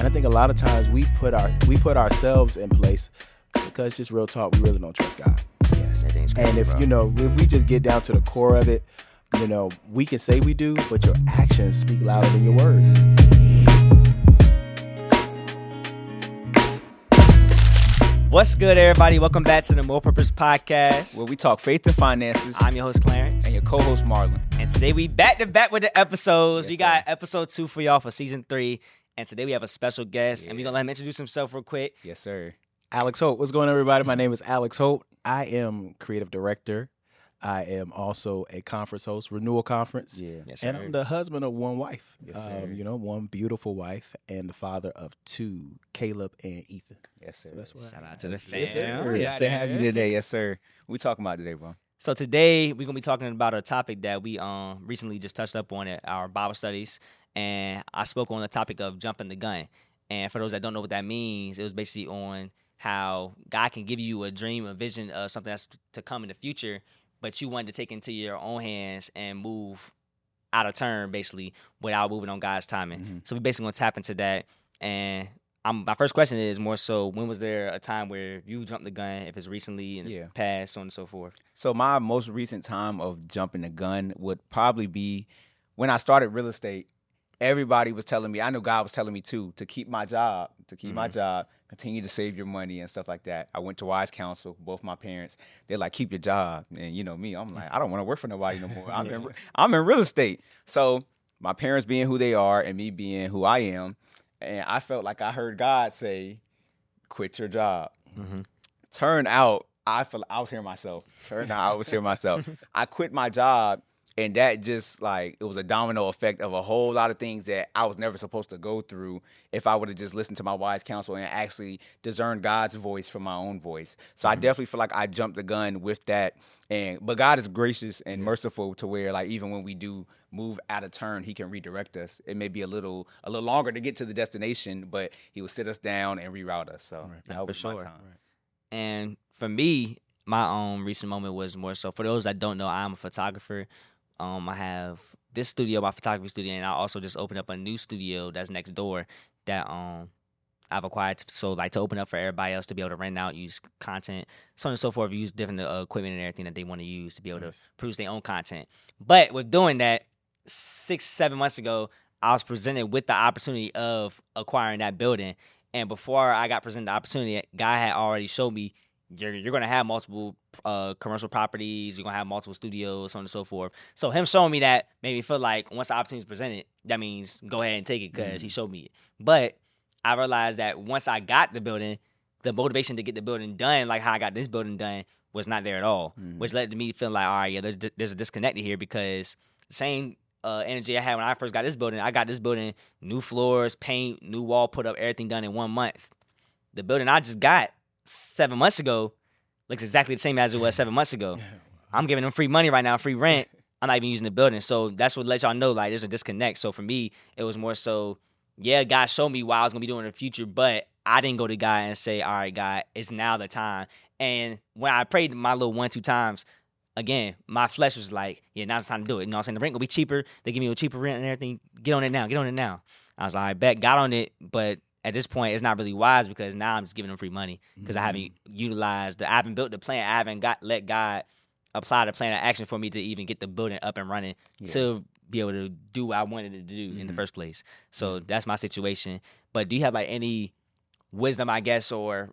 And I think a lot of times we put our we put ourselves in place because just real talk, we really don't trust God. Yes, that thing's And crazy, if bro. you know, if we just get down to the core of it, you know, we can say we do, but your actions speak louder than your words. What's good, everybody? Welcome back to the More Purpose Podcast. where we talk faith and finances. I'm your host, Clarence. and your co-host Marlon. And today we back to back with the episodes. Yes, we got sir. episode two for y'all for season three. And today we have a special guest. And we're gonna let him introduce himself real quick. Yes, sir. Alex Holt. What's going on, everybody? My name is Alex Holt. I am creative director. I am also a conference host, Renewal Conference. Yeah. Yes, And. I'm the husband of one wife. Yes, sir. um, you know, one beautiful wife and the father of two, Caleb and Ethan. Yes, sir. So that's what Shout out to the fam. Yes, sir. Yeah, Yes, to have you today. Yes, sir. We talking about today, bro. So today we're gonna be talking about a topic that we um recently just touched up on at our Bible studies, and I spoke on the topic of jumping the gun. And for those that don't know what that means, it was basically on how God can give you a dream, a vision of something that's to come in the future, but you wanted to take into your own hands and move out of turn, basically, without moving on God's timing. Mhm. So we basically gonna tap into that. And I'm, my first question is more so: When was there a time where you jumped the gun? If it's recently in Yeah. the past, so on and so forth. So my most recent time of jumping the gun would probably be when I started real estate. Everybody was telling me, I know God was telling me too, to keep my job, to keep my job, continue to save your money and stuff like that. I went to Wise Counsel, both my parents, they're like, keep your job. And you know me, I'm like, I don't want to work for nobody no more. I'm, in, I'm in real estate. So my parents being who they are and me being who I am, and I felt like I heard God say, quit your job. Mhm. Turned out, I felt I was hearing myself. Turn out I was hearing myself. I quit my job, and that just like it was a domino effect of a whole lot of things that I was never supposed to go through if I would have just listened to my wise counsel and actually discern God's voice from my own voice. So I mm-hmm. definitely feel like I jumped the gun with that. And but God is gracious and merciful to where like even when we do move out of turn, He can redirect us. It may be a little a little longer to get to the destination, but He will sit us down and reroute us. So that for was my sure. time. And for me, my own recent moment was more so for those that don't know, I'm a photographer. Um, I have this studio, my photography studio, and I also just opened up a new studio that's next door that um I've acquired. So like to open up for everybody else to be able to rent out, use content, so on and so forth, use different uh, equipment and everything that they want to use to be able Nice. to produce their own content. But with doing that, six seven months ago, I was presented with the opportunity of acquiring that building. And before I got presented the opportunity, guy had already showed me you're you're gonna have multiple uh, commercial properties, you're gonna have multiple studios, so on and so forth. So him showing me that made me feel like once the opportunity is presented, that means go ahead and take it because he showed me it. But I realized that once I got the building, the motivation to get the building done, like how I got this building done, was not there at all, Mhm. which led to me feeling like, all right, yeah, there's there's a disconnect here because same uh, energy I had when I first got this building, I got this building, new floors, paint, new wall put up, everything done in one month. The building I just got seven months ago looks exactly the same as it was seven months ago. I'm giving them free money right now, free rent. I'm not even using the building. So that's what let y'all know like there's a disconnect. So for me, it was more so, yeah, God showed me what I was gonna be doing in the future, but I didn't go to God and say, All right, God, it's now the time. And when I prayed my little one, two times, again, my flesh was like, Yeah, now's the time to do it. You know what I'm saying? The rent gonna be cheaper. They give me a cheaper rent and everything. Get on it now, get on it now. I was like, I bet got on it, but at this point it's not really wise because now I'm just giving them free money because I haven't utilized the I haven't built the plan. I haven't got let God apply the plan of action for me to even get the building up and running to be able to do what I wanted to do in the Mhm. first place. So that's my situation. But do you have like any wisdom, I guess, or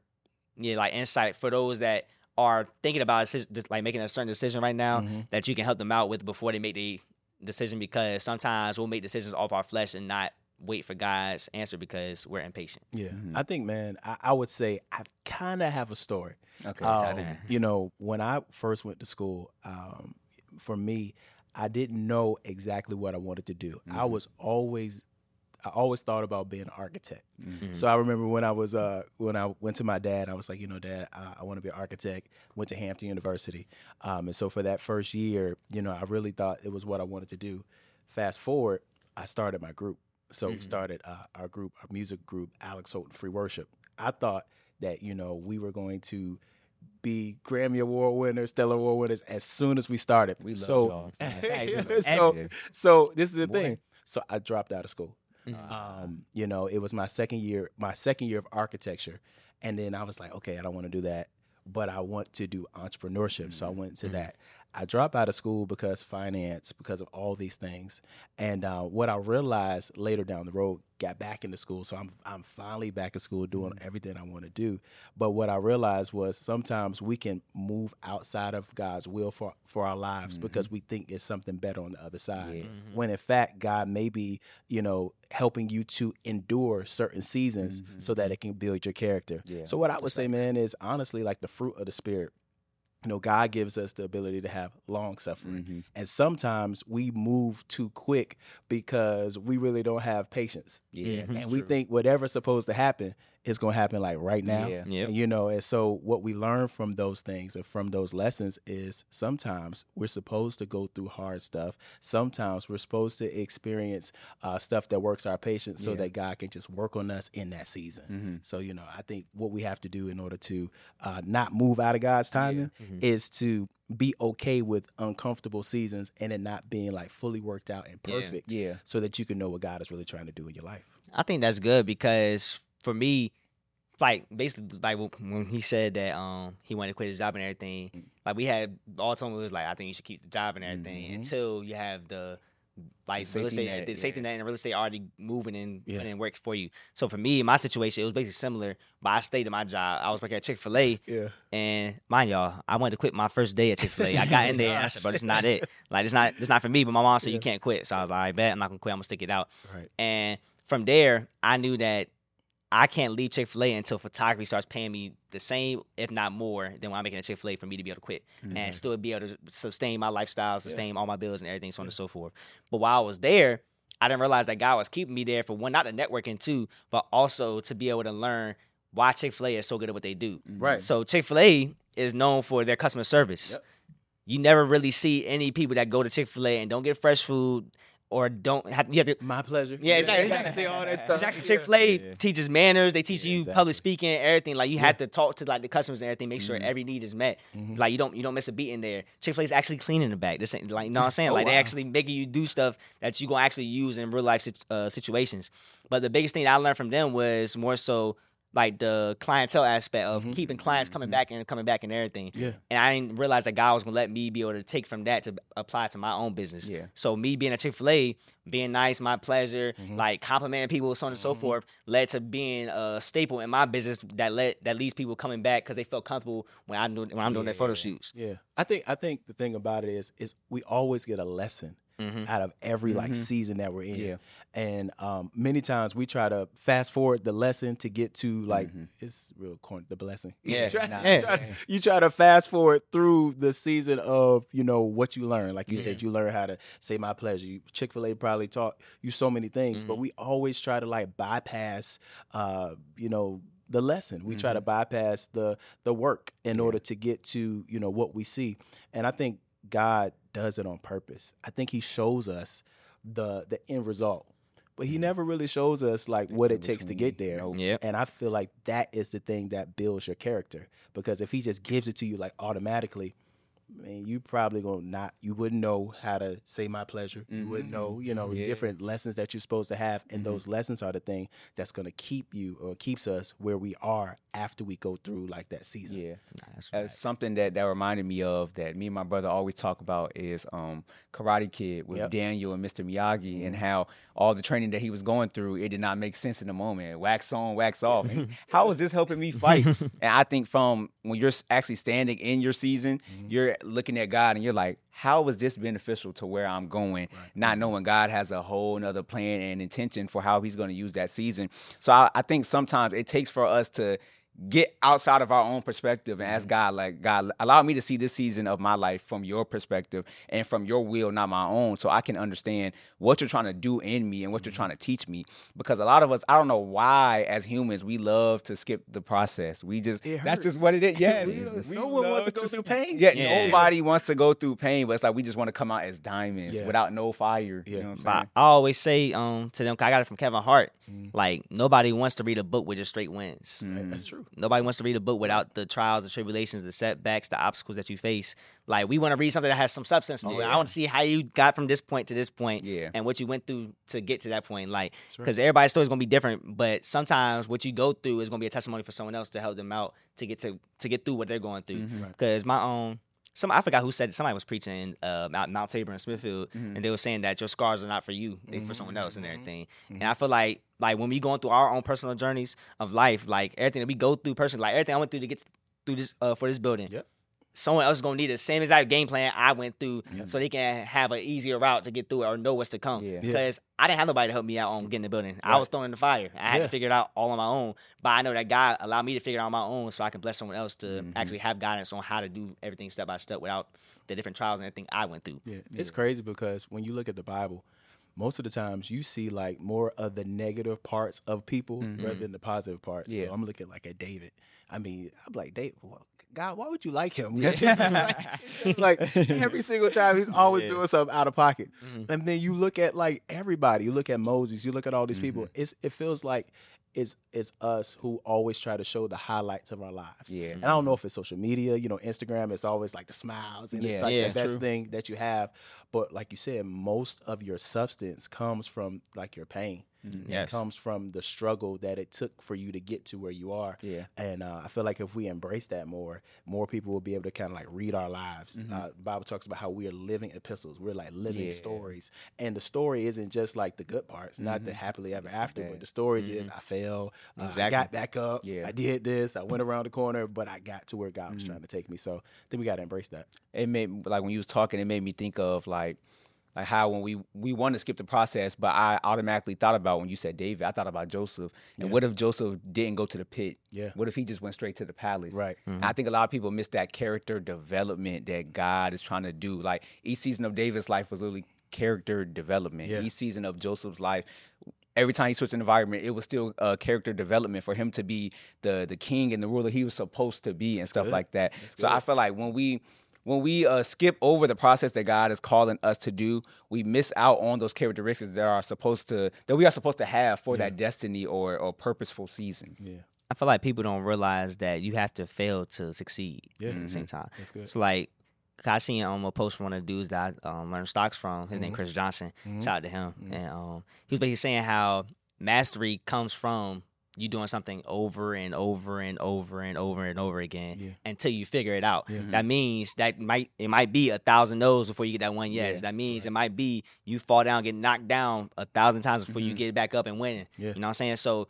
yeah, like insight for those that are thinking about a decision, just like making a certain decision right now Mhm. that you can help them out with before they make the decision? Because sometimes we'll make decisions off our flesh and not wait for God's answer because we're impatient. Yeah, Mhm. I think, man, I, I would say I kind of have a story. Okay. Um, you know, when I first went to school, um, for me, I didn't know exactly what I wanted to do. I Mhm. was always, I always thought about being an architect. Mhm. So I remember when I was, uh, when I went to my dad, I was like, you know, Dad, I, I want to be an architect. Went to Hampton University, um, and so for that first year, you know, I really thought it was what I wanted to do. Fast forward, I started my group. So we Mhm. started uh, our group, our music group, Alex Holton Free Worship. I thought that you know we were going to be Grammy Award winners, Stellar Award winners as soon as we started. We love so, y'all. Hey, we love so, so this is the Boy. thing. So I dropped out of school. Um, you know, it was my second year, my second year of architecture, and then I was like, okay, I don't want to do that, but I want to do entrepreneurship, so I went to that. I dropped out of school because finance, because of all these things, and uh, what I realized later down the road, got back into school, so I'm I'm finally back in school doing mm-hmm. everything I want to do. But what I realized was sometimes we can move outside of God's will for for our lives because mm-hmm. we think it's something better on the other side. Mm-hmm. When in fact, God may be, you know, helping you to endure certain seasons so that it can build your character. Yeah, So what I would say, man, is honestly like the fruit of the spirit. You know, God gives us the ability to have long suffering. Mm-hmm. And sometimes we move too quick because we really don't have patience. Yeah, And we think whatever's supposed to happen is going to happen like right now. Yeah. Yep. You know, and so what we learn from those things and from those lessons is sometimes we're supposed to go through hard stuff. Sometimes we're supposed to experience uh, stuff that works our patience so Yeah. that God can just work on us in that season. Mm-hmm. So, you know, I think what we have to do in order to uh, not move out of God's timing Mm-hmm. is to be okay with uncomfortable seasons and it not being like fully worked out and Yeah. perfect Yeah. so that you can know what God is really trying to do in your life. I think that's good because for me, like basically, like when he said that um he wanted to quit his job and everything, like we had all told me was like I think you should keep the job and everything Mhm. until you have the like The real estate, net, the safety net and real estate already moving and Yeah. putting in work for you. So for me, my situation it was basically similar, but I stayed at my job. I was working at Chick Fil A. Yeah. And mind y'all, I wanted to quit my first day at Chick Fil A. I got in there and I said, "Bro, this is not it. Like, it's not, it's not for me." But my mom said, "You can't quit." So I was like, "I bet I'm not gonna quit. I'm gonna stick it out." Right. And from there, I knew that I can't leave Chick Fil A until photography starts paying me the same, if not more, than what I'm making at Chick Fil A for me to be able to quit and mm-hmm. still be able to sustain my lifestyle, sustain all my bills and everything, so on and so forth. But while I was there, I didn't realize that God was keeping me there for one, not the networking too, but also to be able to learn why Chick Fil A is so good at what they do. Mm-hmm. Right. So Chick Fil A is known for their customer service. Yep. You never really see any people that go to Chick Fil A and don't get fresh food or don't have you have to My pleasure. yeah, exactly. You exactly. see all that stuff. Exactly. Chick Fil A Yeah. teaches manners. They teach Yeah, you exactly. public speaking, everything. Like you have to talk to like the customers and everything. Make sure Mm-hmm. every need is met. Like you don't you don't miss a beat in there. Chick Fil A is actually cleaning the back. This ain't like you know what I'm saying. Oh, like they actually making you do stuff that you gonna actually use in real life uh, situations. But the biggest thing that I learned from them was more so like the clientele aspect of keeping clients coming back and coming back and everything. Mm-hmm. Yeah. And I didn't realize that God was gonna let me be able to take from that to apply to my own business. Yeah. So me being a Chick Fil A, being nice, my pleasure, Mm-hmm. like complimenting people, so on and so forth, led to being a staple in my business that led that leads people coming back because they felt comfortable when I'm doing when I'm doing their photo shoots. Yeah. I think I think the thing about it is is we always get a lesson Mm-hmm. out of every like mm-hmm. season that we're in. Yeah. And um, many times we try to fast forward the lesson to get to like mm-hmm. it's real corny the blessing. Yeah. you, try, Nah. you, try, you try to fast forward through the season of you know what you learn. Like you said, you learn how to say my pleasure. Chick Fil A probably taught you so many things, but we always try to like bypass, uh, you know. The lesson we try to bypass the the work in order to get to you know what we see, and I think God does it on purpose. I think He shows us the the end result, but He never really shows us like what it takes to get there. Yep. And I feel like that is the thing that builds your character. Because if he just gives it to you like automatically, man, you probably gonna not you wouldn't know how to say my pleasure. You wouldn't know, you know, Yeah. different lessons that you're supposed to have. And those lessons are the thing that's gonna keep you or keeps us where we are after we go through like that season. Yeah. That's Uh, something that that reminded me of that me and my brother always talk about is um, Karate Kid with Yep. Mm-hmm. Daniel and Mr. Miyagi and how all the training that he was going through it did not make sense in the moment. Wax on, wax off. And how is this helping me fight? and I think from when you're actually standing in your season, Mm-hmm. you're looking at God and you're like, how is this beneficial to where I'm going? Not mm-hmm. knowing God has a whole nother plan and intention for how He's going to use that season. So I, I think sometimes it takes for us to get outside of our own perspective and ask mm-hmm. God, like, God, allow me to see this season of my life from your perspective and from your will, not my own, so I can understand what you're trying to do in me and what you're mm-hmm. trying to teach me. Because a lot of us, I don't know why, as humans, we love to skip the process. We just, It that's just what it is. Yeah. We- we no one wants to love go through pain. Yeah, Yeah. nobody wants to go through pain, but it's like we just want to come out as diamonds Yeah. without no fire. Yeah. You know what I'm saying? I always say um to them, 'cause I got it from Kevin Hart. Mm-hmm. Like nobody wants to read a book with just straight wins. Right, That's true. Nobody wants to read a book without the trials, the tribulations, the setbacks, the obstacles that you face. Like we want to read something that has some substance to it. I want to see how you got from this point to this point, Yeah. and what you went through to get to that point. Like, right. because everybody's story is gonna be different, but sometimes what you go through is gonna be a testimony for someone else to help them out to get to to get through what they're going through. Mm-hmm. Because my own. Some I forgot who said it. Somebody was preaching in uh, Mount, Mount Tabor in Smithfield, Mm-hmm. and they were saying that your scars are not for you; they for someone else and Mm-hmm. everything. And I feel like like when we going through our own personal journeys of life, like everything that we go through personally, like everything I went through to get through this uh, for this building. Yep. Someone else is gonna need the same exact game plan I went through, so they can have an easier route to get through it or know what's to come. Yeah. Yeah. Because I didn't have nobody to help me out on getting the building. I was thrown in the fire. I had Yeah. to figure it out all on my own. But I know that God allowed me to figure it out on my own, so I can bless someone else to Mm-hmm. actually have guidance on how to do everything step by step without the different trials and everything I went through. Yeah, it's crazy because when you look at the Bible, most of the times you see like more of the negative parts of people rather than the positive parts. Yeah. So I'm looking like at David. I mean, I'm like God, why would you like him? Like, like every single time he's always Yeah. doing something out of pocket. Mm-hmm. And then you look at like everybody. You look at Moses. You look at all these people. Mm-hmm. It's it feels like it's it's us who always try to show the highlights of our lives. Yeah. And I don't know if it's social media, you know, Instagram, it's always like the smiles and Yeah. it's like Yeah, the best true. thing that you have. But like you said, most of your substance comes from like your pain. It Yes. comes from the struggle that it took for you to get to where you are. Yeah. And uh, I feel like if we embrace that more, more people will be able to kind of like read our lives. Uh, Bible talks about how we are living epistles. We're like living Yeah. stories. And the story isn't just like the good parts, not the happily ever after, but the stories is I fell, uh, I Exactly. got back up, Yeah. I did this, I went around the corner, but I got to where God was trying to take me. So then we got to embrace that. it made like when you was talking, it made me think of like like like how when we we want to skip the process, but I automatically thought about when you said David, I thought about Joseph. And what if Joseph didn't go to the pit? Yeah. What if he just went straight to the palace? Right. And I think a lot of people miss that character development that God is trying to do. Like each season of David's life was literally character development. Yeah. Each season of Joseph's life every time he switched an environment, it was still uh, character development for him to be the the king and the ruler he was supposed to be and stuff good. like that. That's So I good. feel like when we when we uh, skip over the process that God is calling us to do, we miss out on those characteristics that are supposed to that we are supposed to have for that destiny or or purposeful season. Yeah. I feel like people don't realize that you have to fail to succeed Yeah. at the same time. That's good. It's like I seen um, a post from one of the dudes that I um, learned stocks from. His Mm-hmm. name Chris Johnson. Shout out to him. And um, he was basically saying how mastery comes from you doing something over and over and over and over and over again Yeah. until you figure it out. Yeah. That means that might it might be a thousand no's before you get that one yes. Yeah, that means it might be you fall down, get knocked down a thousand times before you get back up and win. Mm-hmm. You know what I'm saying? So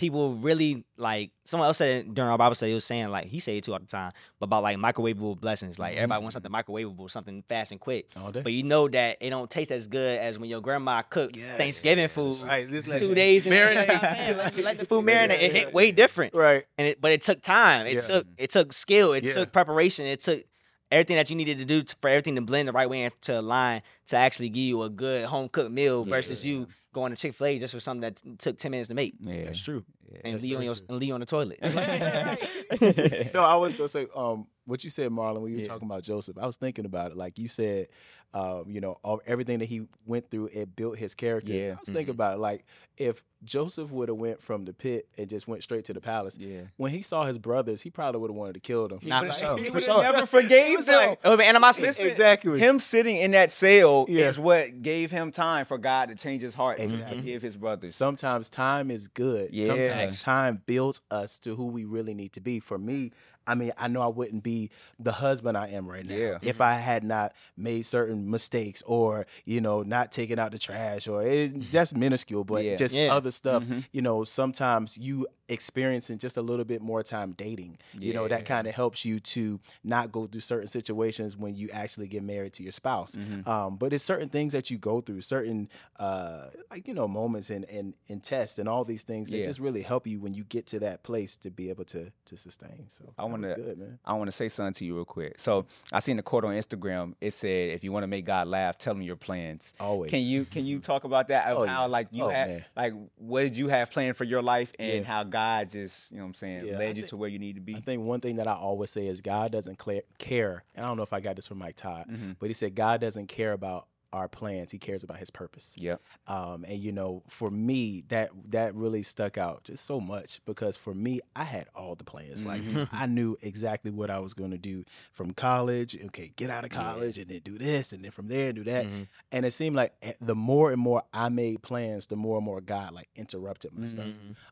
people really like someone else said during our Bible study, he was saying like he said it too all the time, but about like microwavable blessings. Like everybody wants something microwavable, something fast and quick. Mm-hmm. But you know that it don't taste as good as when your grandma cooked Yes. Thanksgiving food Right, just let two days in marinate. You know saying? Like, you let the food marinate. It hit way different. Right. And it, but it took time. It Yeah. took it took skill. It Yeah. took preparation. It took everything that you needed to do to, for everything to blend the right way and to align to actually give you a good home cooked meal versus you going to Chick Fil A just for something that t- took ten minutes to make Yeah. That's true. and That's leave on your and leave on the toilet. no, I was gonna say um, what you said, Marlon, when you were talking about Joseph. I was thinking about it. Like you said, um, you know, all, everything that he went through, it built his character. Yeah. I was thinking about it, like if Joseph would have went from the pit and just went straight to the palace. Yeah. When he saw his brothers, he probably would have wanted to kill them. Nah, for sure. He For would've sure. Never forgave them. like- oh, but animosity. Listen, Exactly. Him sitting in that cell Yeah. is what gave him time for God to change his heart and to Exactly. forgive his brothers. Sometimes time is good. Yeah. Sometimes time builds us to who we really need to be. For me, I mean, I know I wouldn't be the husband I am right now Yeah. if I had not made certain mistakes or, you know, not taking out the trash or it, mm-hmm. that's minuscule, but Yeah. just Yeah. other stuff, mm-hmm. you know, sometimes you experiencing just a little bit more time dating, you know, that kind of helps you to not go through certain situations when you actually get married to your spouse. Um, but it's certain things that you go through, certain uh, like you know moments and and and tests and all these things that just really help you when you get to that place to be able to to sustain. So I want to. I want to say something to you real quick. So I seen a quote on Instagram. It said, "If you want to make God laugh, tell him your plans." Always. Can you can you talk about that? Of Oh, how yeah. like you Oh, had man. like what did you have planned for your life and Yeah. how God just you know what I'm saying Yeah, led you to where you need to be. I think one thing that I always say is God doesn't clear, care, and I don't know if I got this from Mike Todd, Mm-hmm. but he said God doesn't care about our plans. He cares about his purpose. Yeah. Um, and you know, for me, that that really stuck out just so much because for me, I had all the plans. Like I knew exactly what I was going to do from college. Okay, get out of college and then do this, and then from there do that. And it seemed like eh, the more and more I made plans, the more and more God like interrupted my stuff.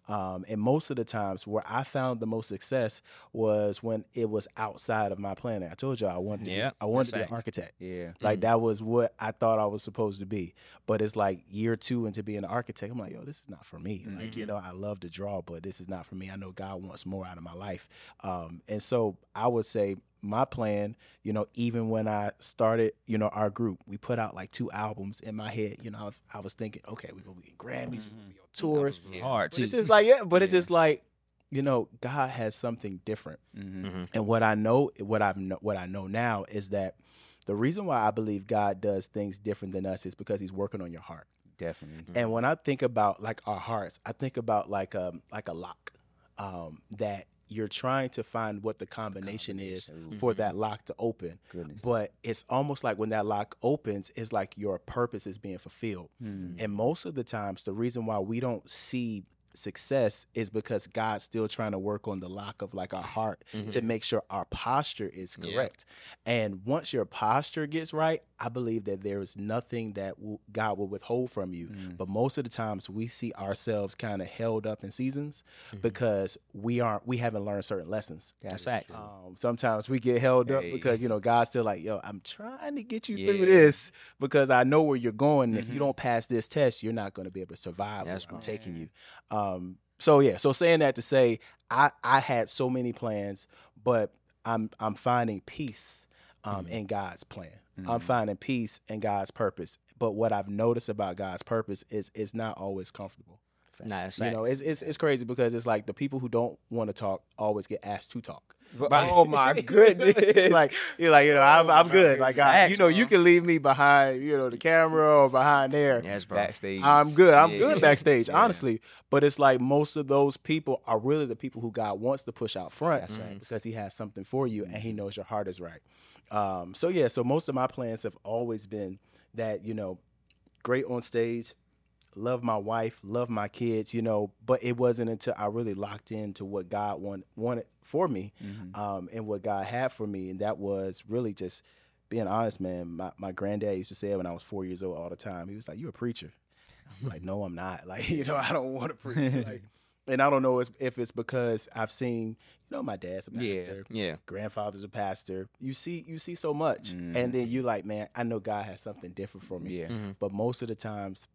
Um, and most of the times, where I found the most success was when it was outside of my planning. I told you I wanted to Yeah, be, I wanted to be an architect. Yeah. Like that was what I thought I was supposed to be. But it's like year two into being an architect, I'm like, yo, this is not for me. Like, you know, I love to draw, but this is not for me. I know God wants more out of my life. Um, and so I would say my plan, you know, even when I started, you know, our group, we put out like two albums in my head. You know, I was, I was thinking, okay, we're gonna be in Grammys, we're gonna be on tours. Hard But too. it's just like, yeah, but it's just like, you know, God has something different. Mm-hmm. And what I know, what I've what I know now is that the reason why I believe God does things different than us is because He's working on your heart. Definitely. And when I think about like our hearts, I think about like um like a lock um, that you're trying to find what the combination, is for that lock to open. Goodness. But it's almost like when that lock opens, it's like your purpose is being fulfilled. And most of the times, the reason why we don't see success is because God's still trying to work on the lock of like our heart to make sure our posture is Yeah. correct. And once your posture gets right, I believe that there is nothing that will, God will withhold from you. But most of the times, we see ourselves kind of held up in seasons because we aren't we haven't learned certain lessons. That's facts. Um, sometimes we get held up because you know God's still like, yo, I'm trying to get you Yeah. through this because I know where you're going. And if you don't pass this test, you're not going to be able to survive That's where I'm right. taking you. Um, Um, so yeah, so saying that to say, I I had so many plans, but I'm I'm finding peace um, mm-hmm. in God's plan. I'm mm-hmm. finding peace in God's purpose. But what I've noticed about God's purpose is it's not always comfortable. Nah, that's You know, it's, it's it's crazy because it's like the people who don't want to talk always get asked to talk. Oh my goodness. like you're like you know I'm I'm good. Like I, you know you can leave me behind you know the camera or behind there. yes, bro. Backstage. I'm good. I'm Yeah. good backstage, Yeah. honestly. But it's like most of those people are really the people who God wants to push out front That's right. because He has something for you and He knows your heart is right. Um, so yeah, so most of my plans have always been that you know, great on stage, love my wife, love my kids, you know. But it wasn't until I really locked into what God want, wanted for me, um, and what God had for me, and that was really just being honest, man. My my granddad used to say it when I was four years old all the time. He was like, You're a preacher." I was like, "No, I'm not. Like, you know, I don't want to preach." Like, and I don't know if if it's because I've seen, you know, my dad's a Yeah. pastor Yeah. grandfather's a pastor. You see, you see so much, Mhm. and then you like, man, I know God has something different for me. Yeah. Mhm. But most of the times,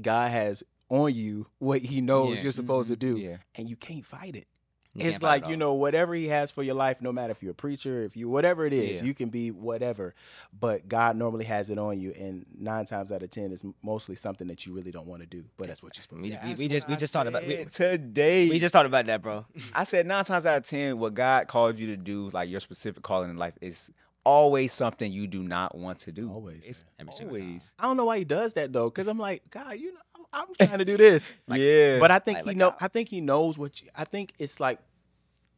God has on you what He knows Yeah. you're supposed to mm-hmm. do, Yeah. and you can't fight it. You it's like it you know whatever He has for your life, no matter if you're a preacher, if you whatever it is, Yeah. you can be whatever. But God normally has it on you, and nine times out of ten, it's mostly something that you really don't want to do, but that's what you're supposed We, to. do. we, we just we just talked about we, today. we just talked about that, bro. I said nine times out of ten, what God called you to do, like your specific calling in life, is always something you do not want to do. Always, It's single time. always. I don't know why He does that though, because I'm like, God, you know, I'm, I'm trying to do this. yeah. But I think like- he like know. how- I think he knows what. You, I think it's like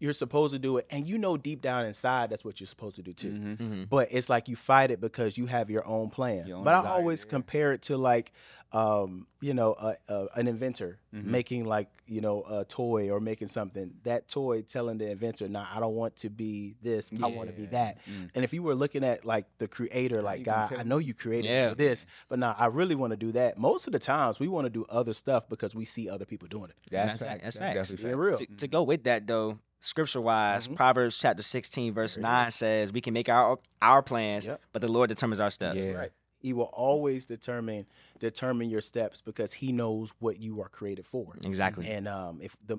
you're supposed to do it, and you know deep down inside that's what you're supposed to do too. Mm-hmm. But it's like you fight it because you have your own plan. Your own but I always yeah. compare it to like, um, you know, a, a, an inventor Mm-hmm. making like you know a toy or making something. That toy telling the inventor, "Nah, I don't want to be this. I want to be that." Mm. And if you were looking at like the creator, like you God, I know you created Yeah. this, but now I really want to do that. Most of the times, we want to do other stuff because we see other people doing it. That's, That's facts. fact- that's That's facts. definitely Yeah, real. to, to go with that though, scripture wise, Mhm. Proverbs chapter 16, verse 9 says, We can make our our plans, Yep. but the Lord determines our steps. Yeah. Right. He will always determine determine your steps because he knows what you are created for. Exactly. And um, if the,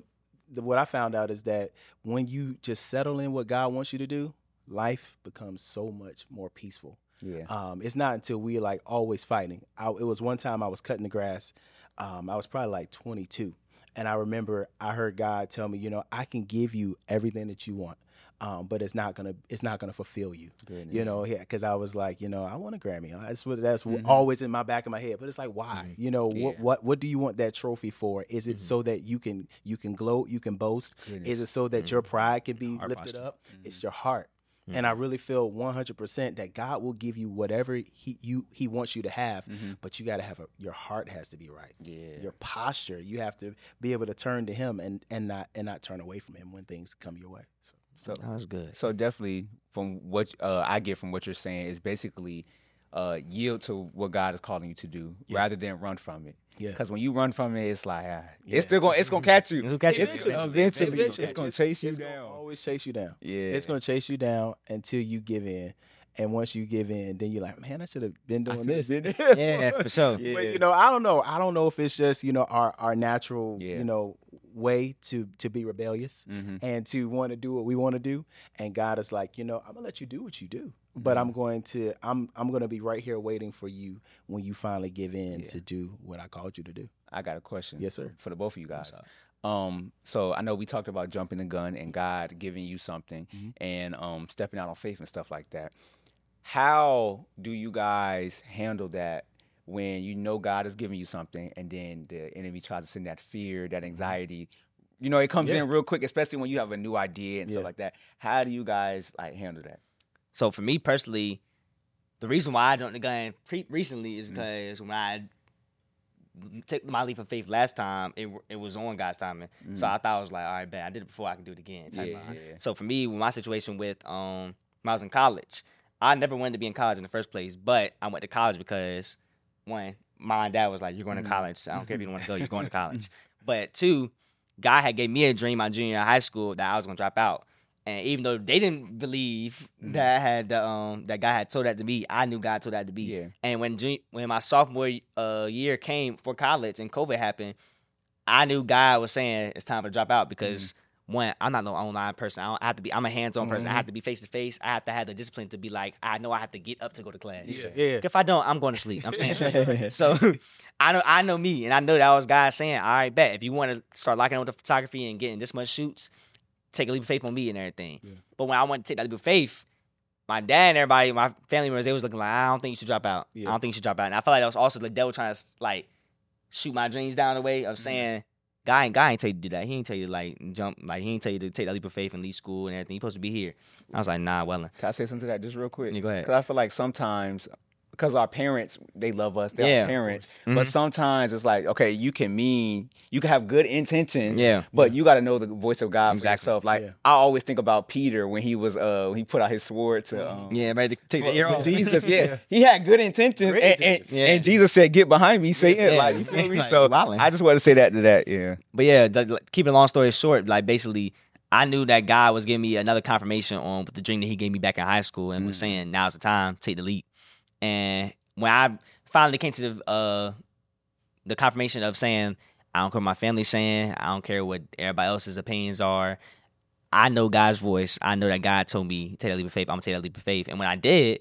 the what I found out is that when you just settle in what God wants you to do, life becomes so much more peaceful. Yeah. Um, it's not until we like always fighting. I, it was one time I was cutting the grass. Um, I was probably like 22, and I remember I heard God tell me, you know, I can give you everything that you want, um, but it's not gonna it's not gonna fulfill you. Goodness. You know, yeah, because I was like, you know, I want a Grammy. That's what that's Mhm. always in my back of my head. But it's like, why? You know, what Yeah. Mm-hmm. what what do you want that trophy for? Is it so that you can you can gloat, you can boast? Goodness. Is it so that your pride can be lifted posture. up? It's your heart. And I really feel 100% that God will give you whatever he you he wants you to have, but you got to have a your heart has to be right. Yeah. Your posture, you have to be able to turn to him and and not and not turn away from him when things come your way. So So, That was good. so definitely from what uh, I get from what you're saying is basically uh, yield to what God is calling you to do rather than run from it. Yeah. Because when you run from it, it's like ah, Yeah. it's still going it's gonna catch you. It's gonna catch you. Eventually, Eventually. eventually, Eventually. it's gonna chase you it's gonna down. always chase you down. Yeah. It's gonna chase you down until you give in. And once you give in, then you're like, man, I should have been doing this. Yeah, for sure. Yeah. But you know, I don't know. I don't know if it's just you know our our natural Yeah. you know way to to be rebellious Mhm. and to want to do what we want to do. And God is like, you know, I'm gonna let you do what you do, but Mm-hmm. I'm going to I'm I'm gonna be right here waiting for you when you finally give in to do what I called you to do. I got a question. Yes, sir. For the both of you guys. Um, so I know we talked about jumping the gun and God giving you something Mm-hmm. and um stepping out on faith and stuff like that. How do you guys handle that when you know God is giving you something and then the enemy tries to send that fear, that anxiety? You know, it comes Mm-hmm. Yeah. in real quick, especially when you have a new idea and Yeah. stuff like that. How do you guys like handle that? So for me personally, the reason why I jumped the gun pre- recently Mm. is because when I took my leap of faith last time, it it was on God's timing. So I thought I was like, all right, bad. I did it before, I can do it again. Mm. Yeah, yeah. So for me, with my situation with um when I was in college, I never wanted to be in college in the first place, but I went to college because one, my dad was like, "You're going to Mm-hmm. college. I don't care if you don't want to go. You're going to college." but two, God had gave me a dream my junior high school that I was going to drop out. And even though they didn't believe Mm-hmm. that I had the, um that God had told that to me, I knew God told that to be. Yeah. And when when my sophomore uh, year came for college and COVID happened, I knew God was saying it's time to drop out because Mm-hmm. One, I'm not no online person. I, don't, I have to be. I'm a hands-on person. I mm-hmm. have to be face to face. I have to have the discipline to be like, I know I have to get up to go to class. Yeah. Yeah. If I don't, I'm going to sleep. I'm staying asleep. so I know I know me, and I know that was God saying, "All right, bet if you want to start locking in with the photography and getting this much shoots, take a leap of faith on me and everything." Yeah. But when I wanted to take that leap of faith, my dad and everybody, my family members, they was looking like, "I don't think you should drop out. Yeah. I don't think you should drop out." And I felt like that was also the devil trying to like shoot my dreams down the way of mm-hmm. saying. God ain't, God ain't tell you to do that. He ain't tell you to like jump, like he ain't tell you to take that leap of faith and leave school and everything. You supposed to be here. I was like, nah, well, uh, Can I say something to that just real quick? Yeah, go ahead. Because I feel like sometimes, because our parents, they love us, they're Yeah, our of parents. Mhm. But sometimes it's like, okay, you can mean, you can have good intentions. Yeah. But you got to know the voice of God for Exactly. yourself. Like, Yeah. I always think about Peter when he was, uh, when he put out his sword to, um, yeah, ready to take the ear off. Jesus, yeah, he had good intentions, Great and, and- intentions. Yeah. and Jesus said, "Get behind me, Satan." Yeah. Like, you feel me? Like, so wildin'. I just want to say that to that, yeah. But yeah, th- like, keeping a long story short, like basically, I knew that God was giving me another confirmation on the dream that He gave me back in high school, and was saying now's the time, take the leap. And when I finally came to the uh, the confirmation of saying, I don't care what my family's saying, I don't care what everybody else's opinions are. I know God's voice. I know that God told me take that leap of faith. I'm gonna take that leap of faith. And when I did,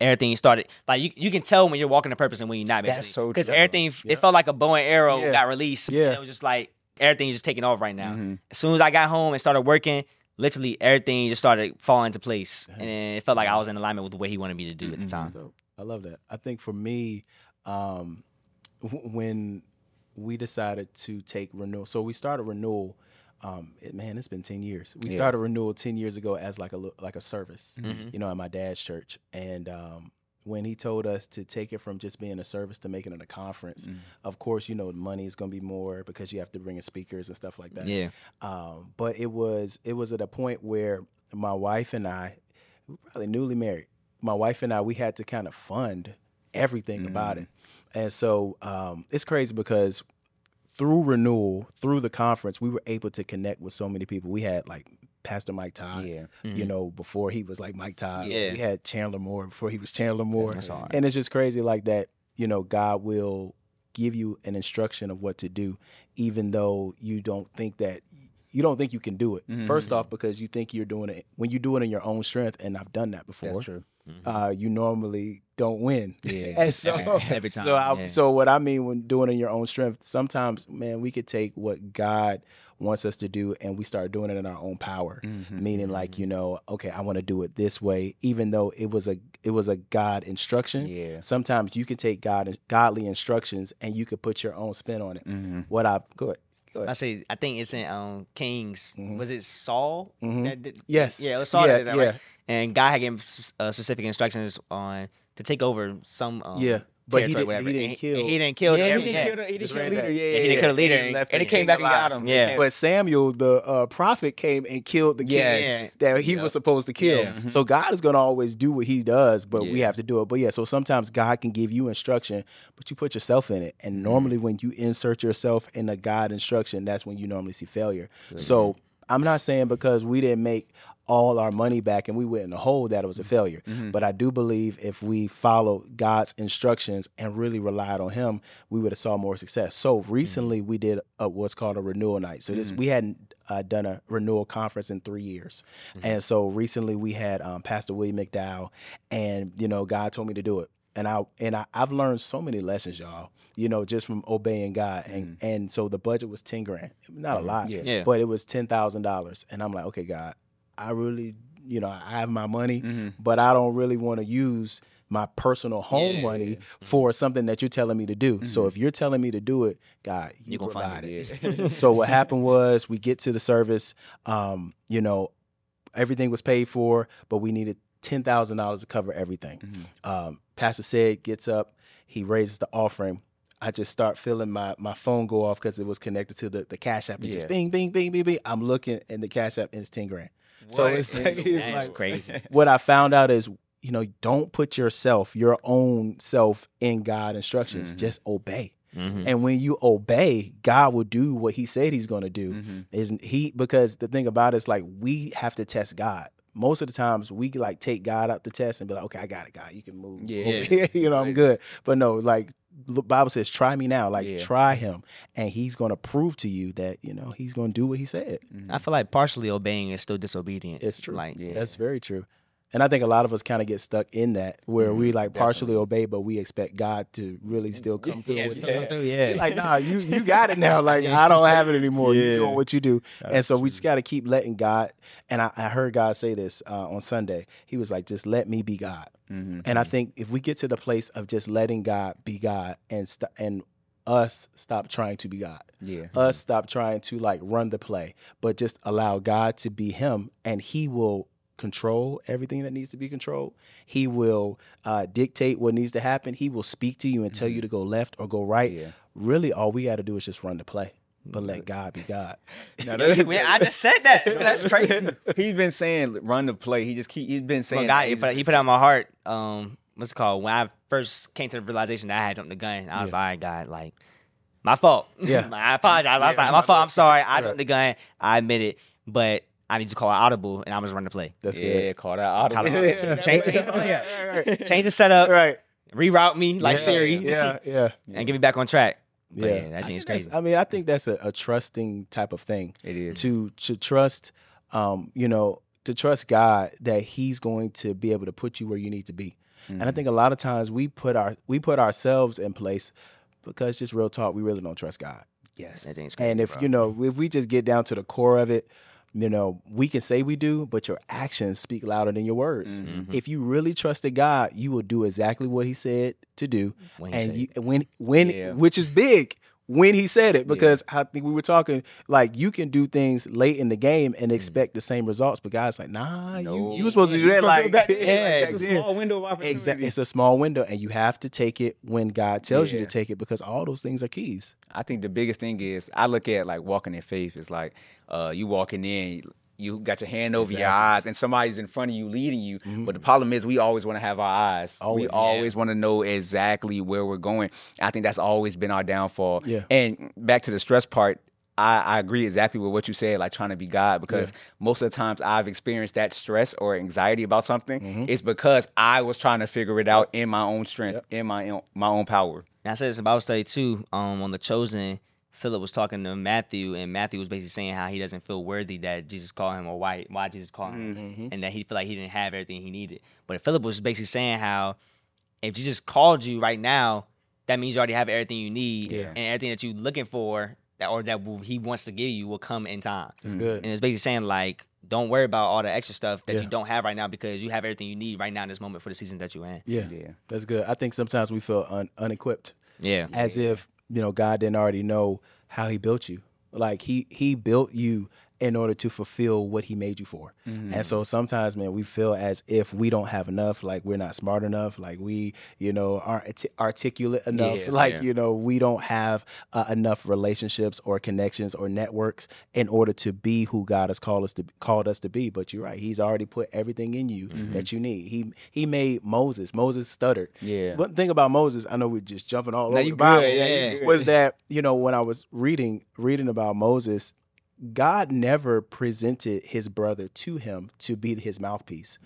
everything started like you. You can tell when you're walking in purpose and when you're not. That's Basically, so because everything Yeah. it felt like a bow and arrow Yeah. got released. Yeah. and it was just like everything is just taking off right now. Mhm. As soon as I got home and started working, literally everything just started falling into place, and it felt like I was in alignment with the way He wanted me to do at the time. I love that. I think for me, um, w- when we decided to take renewal, so we started renewal. Um, it, man, it's been ten years. We Yeah. started renewal ten years ago as like a like a service, Mhm. you know, at my dad's church. And um, when he told us to take it from just being a service to making it a conference, of course, you know, money is going to be more because you have to bring in speakers and stuff like that. Yeah, Um, but it was it was at a point where my wife and I, we probably newly married. My wife and I, we had to kind of fund everything about it, and so um, it's crazy because through renewal, through the conference, we were able to connect with so many people. We had like Pastor Mike Todd, Yeah. you mm-hmm. know, before he was like Mike Todd. Yeah. We had Chandler Moore before he was Chandler Moore. That's all right. And it's just crazy like that, you know, God will give you an instruction of what to do, even though you don't think that you don't think you can do it. Mm-hmm. First off, because you think you're doing it when you do it in your own strength, and I've done that before. That's true. Mm-hmm. Uh, you normally don't win. Yeah. and so Every time, So, I, yeah. so what I mean when doing it in your own strength, sometimes, man, we could take what God wants us to do and we start doing it in our own power. Mm-hmm. Meaning, like you know, okay, I want to do it this way, even though it was a it was a God instruction. Yeah. Sometimes you can take God godly instructions and you could put your own spin on it. Mm-hmm. What I go ahead. I say I think it's in um Kings. Was it Saul? that did- Yes. Yeah, it was Saul Yeah, that did that, right? yeah. And God had given uh, specific instructions on to take over some um, Yeah, but he didn't- whatever. he didn't And kill- and he didn't kill. Yeah, he didn't yeah. kill the, he didn't kill the leader. Yeah, Yeah, yeah, he didn't kill the leader. and, left and he came back and got him. Yeah. But Samuel, the uh, prophet, came and killed the king Yes. that he was supposed to kill. Yeah. So God is going to always do what He does, but we have to do it. But yeah, so sometimes God can give you instruction, but you put yourself in it. And normally, when you insert yourself in a God instruction, that's when you normally see failure. So I'm not saying because we didn't make all our money back and we went in the hole that it was a failure. Mm-hmm. But I do believe if we follow God's instructions and really relied on Him, we would have saw more success. So mm-hmm. recently we did a, what's called a renewal night. So this mm-hmm. we hadn't uh, done a renewal conference in three years, and so recently we had um, Pastor William McDowell, and you know God told me to do it. And I and I, I've learned so many lessons, y'all. You know, just from obeying God, and and so the budget was ten grand, not a lot, Yeah. Yeah. but it was ten thousand dollars, and I'm like, okay, God, I really, you know, I have my money, Mm-hmm. but I don't really want to use my personal home money for something that you're telling me to do. So if you're telling me to do it, God, you, You provide it, it. so what happened was we get to the service, um, you know, everything was paid for, but we needed ten thousand dollars to cover everything. Um, Pastor said gets up, he raises the offering. I just start feeling my my phone go off because it was connected to the, the cash app. It just bing, bing, bing, bing, bing. I'm looking in the cash app and it's ten grand. So it's like, it's like crazy. what I found out is, you know, don't put yourself, your own self, in God instructions. Just obey. Mhm. And when you obey, God will do what He said He's going to do. Mm-hmm. Isn't He? Because the thing about it is, like, we have to test God. Most of the times, we like take God out the test and be like, "Okay, I got it, God. You can move. Yeah. you know, I'm good." But no, like the Bible says, "Try me now." Like, Yeah. try Him, and He's going to prove to you that you know He's going to do what He said. Mm-hmm. I feel like partially obeying is still disobedience. It's true. Like Yeah. That's very true. And I think a lot of us kind of get stuck in that where we like partially obey, but we expect God to really still come through. yeah, with still through, yeah. Like, nah, you you got it now. Like, I don't have it anymore. You Yeah. doing what you do. and so we just got to keep letting God. And I, I heard God say this uh, on Sunday. He was like, just let me be God. Mm-hmm. And I think if we get to the place of just letting God be God and st- and us stop trying to be God. Yeah. Us stop trying to like run the play, but just allow God to be him and he will control everything that needs to be controlled. He will uh, dictate what needs to happen. He will speak to you and tell you to go left or go right. Yeah. Really, all we got to do is just run the play, but let God be God. Now, Man, I just said that. That's crazy. He's been saying run the play. He just keep. He's been saying. Well, God, that. he put, he put out my heart. Um, what's it called? When I first came to the realization that I had jumped the gun, I was like, "All right, God, like my fault. Yeah. I apologize. I was like, my fault. I'm sorry. I jumped the gun. I admit it, but I need to call it audible, and I'm just run the play. That's Yeah, good. call that audible. Call it audible. Change, change, change the setup. Right. Reroute me like Yeah, Siri. Yeah. Yeah. and get me back on track. But Yeah, yeah, that I thing is that's- crazy. I mean, I think that's a, a trusting type of thing. It is. to to trust, um, you know, to trust God that He's going to be able to put you where you need to be. And I think a lot of times we put our we put ourselves in place because just real talk, we really don't trust God. Yes. That thing is crazy. And if bro. you know, if we just get down to the core of it, you know, we can say we do, but your actions speak louder than your words. Mm-hmm. If you really trusted God, you will do exactly what He said to do, When and you, when when Yeah. which is big when He said it because I think we were talking like you can do things late in the game and expect the same results, but God's like, nah, you No. you were supposed to do that like, Back- like yeah, it's a then. small window of opportunity. Exactly, it's a small window, and you have to take it when God tells you to take it because all those things are keys. I think the biggest thing is I look at like walking in faith. It's like uh, you walking in, you got your hand over your eyes, and somebody's in front of you leading you. But the problem is, we always want to have our eyes. Always. We always want to know exactly where we're going. I think that's always been our downfall. Yeah. And back to the stress part. I, I agree exactly with what you said, like trying to be God, because most of the times I've experienced that stress or anxiety about something, Mm-hmm. it's because I was trying to figure it out in my own strength, in my own, my own power. And I said this in Bible study too. Um, on the chosen, Philip was talking to Matthew, and Matthew was basically saying how he doesn't feel worthy that Jesus called him, or why why Jesus called him, mm-hmm. and that he felt like he didn't have everything he needed. But Philip was basically saying how if Jesus called you right now, that means you already have everything you need, Yeah. and everything that you're looking for, that or that he wants to give you, will come in time. That's mm. good. And it's basically saying like, don't worry about all the extra stuff that Yeah. you don't have right now because you have everything you need right now in this moment for the season that you're in. Yeah, Yeah. that's good. I think sometimes we feel un- unequipped, Yeah. as if you know God didn't already know how He built you, Like he he built you in order to fulfill what he made you for. Mm-hmm. And so sometimes, man, we feel as if we don't have enough, like we're not smart enough, like we, you know, aren't articulate enough, Yeah, like, yeah. you know, we don't have uh, enough relationships or connections or networks in order to be who God has called us to called us to be. But you're right; He's already put everything in you Mm-hmm. that you need. He He made Moses. Moses stuttered. Yeah. One thing about Moses, I know we're just jumping all No, over the Bible. Yeah, was that you know when I was reading reading about Moses, God never presented his brother to him to be his mouthpiece.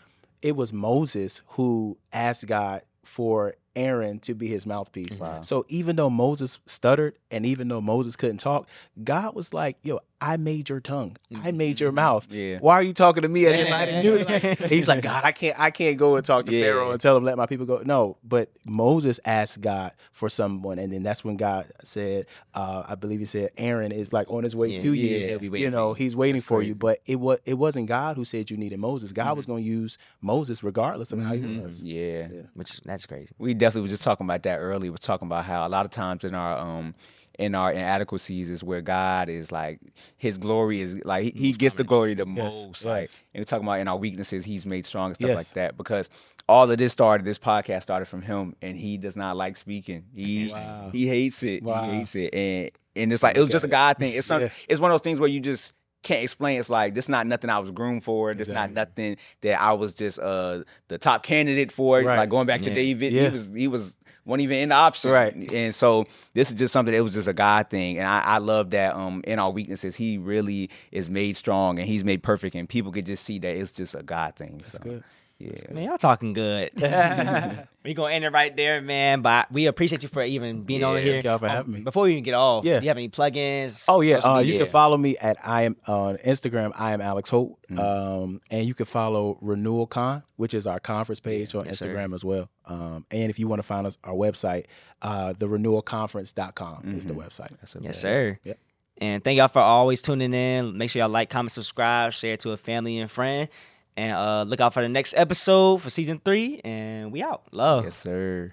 It was Moses who asked God for Aaron to be his mouthpiece. So even though Moses stuttered and even though Moses couldn't talk, God was like, "Yo, I made your tongue. I made your mouth. Yeah. Why are you talking to me as if I didn't do it?" He's like, "God, I can't. I can't go and talk to Yeah. Pharaoh and tell him let my people go." No, but Moses asked God for someone, and then that's when God said, uh, "I believe He said Aaron is like on his way Yeah, to yeah, you. he'll be waiting you know. He's waiting for you." But it was it wasn't God who said you needed Moses. God Mm-hmm. was going to use Moses regardless of how he was. Yeah. Which that's crazy. We definitely was just talking about that earlier. We're talking about how a lot of times in our um in our inadequacies is where God is like His glory is like He, he gets the glory the Yes, most. Like, yes. and we're talking about in our weaknesses, He's made strong and stuff Yes. like that. Because all of this started, this podcast started from Him, and He does not like speaking. He Wow. He hates it. Wow. He hates it, and and it's like it was just a God thing. It's some, Yeah. it's one of those things where you just can't explain. It's like this not nothing I was groomed for. This not nothing that I was just uh the top candidate for. Right. Like going back to David, Yeah. he was he was wasn't even in the option. Right. And so this is just something that was just a God thing. And I, I love that um in our weaknesses, he really is made strong and he's made perfect and people could just see that it's just a God thing. That's so, good. Yeah. Man, y'all talking good. we gonna end it right there, man. But we appreciate you for even being over Yeah, here. thank y'all for Um, having me. Before we even get off, Yeah. do you have any plugins? Oh yeah, uh, you can follow me at I am on Instagram. I am Alex Holt, Mm-hmm. um, and you can follow Renewal Con, which is our conference page on yes, sir. Instagram as well. Um, and if you want to find us, our website, uh, the renewalconference.com is the website. Yes, sir. Yep. And thank y'all for always tuning in. Make sure y'all like, comment, subscribe, share it to a family and friend. And uh, look out for the next episode for season three. And we out. Love. Yes, sir.